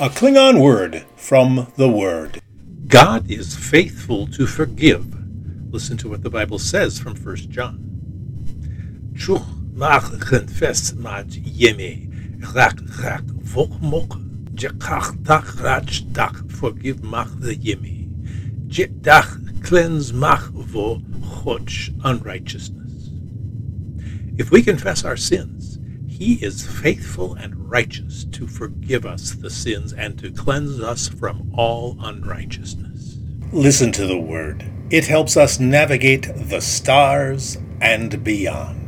A Klingon word from the Word. God is faithful to forgive. Listen to what the Bible says from 1 John. Forgive maH the yemmey jetach cleanse maH vo unrighteousness. If we confess our sins, he is faithful and righteous to forgive us the sins and to cleanse us from all unrighteousness. Listen to the word. It helps us navigate the stars and beyond.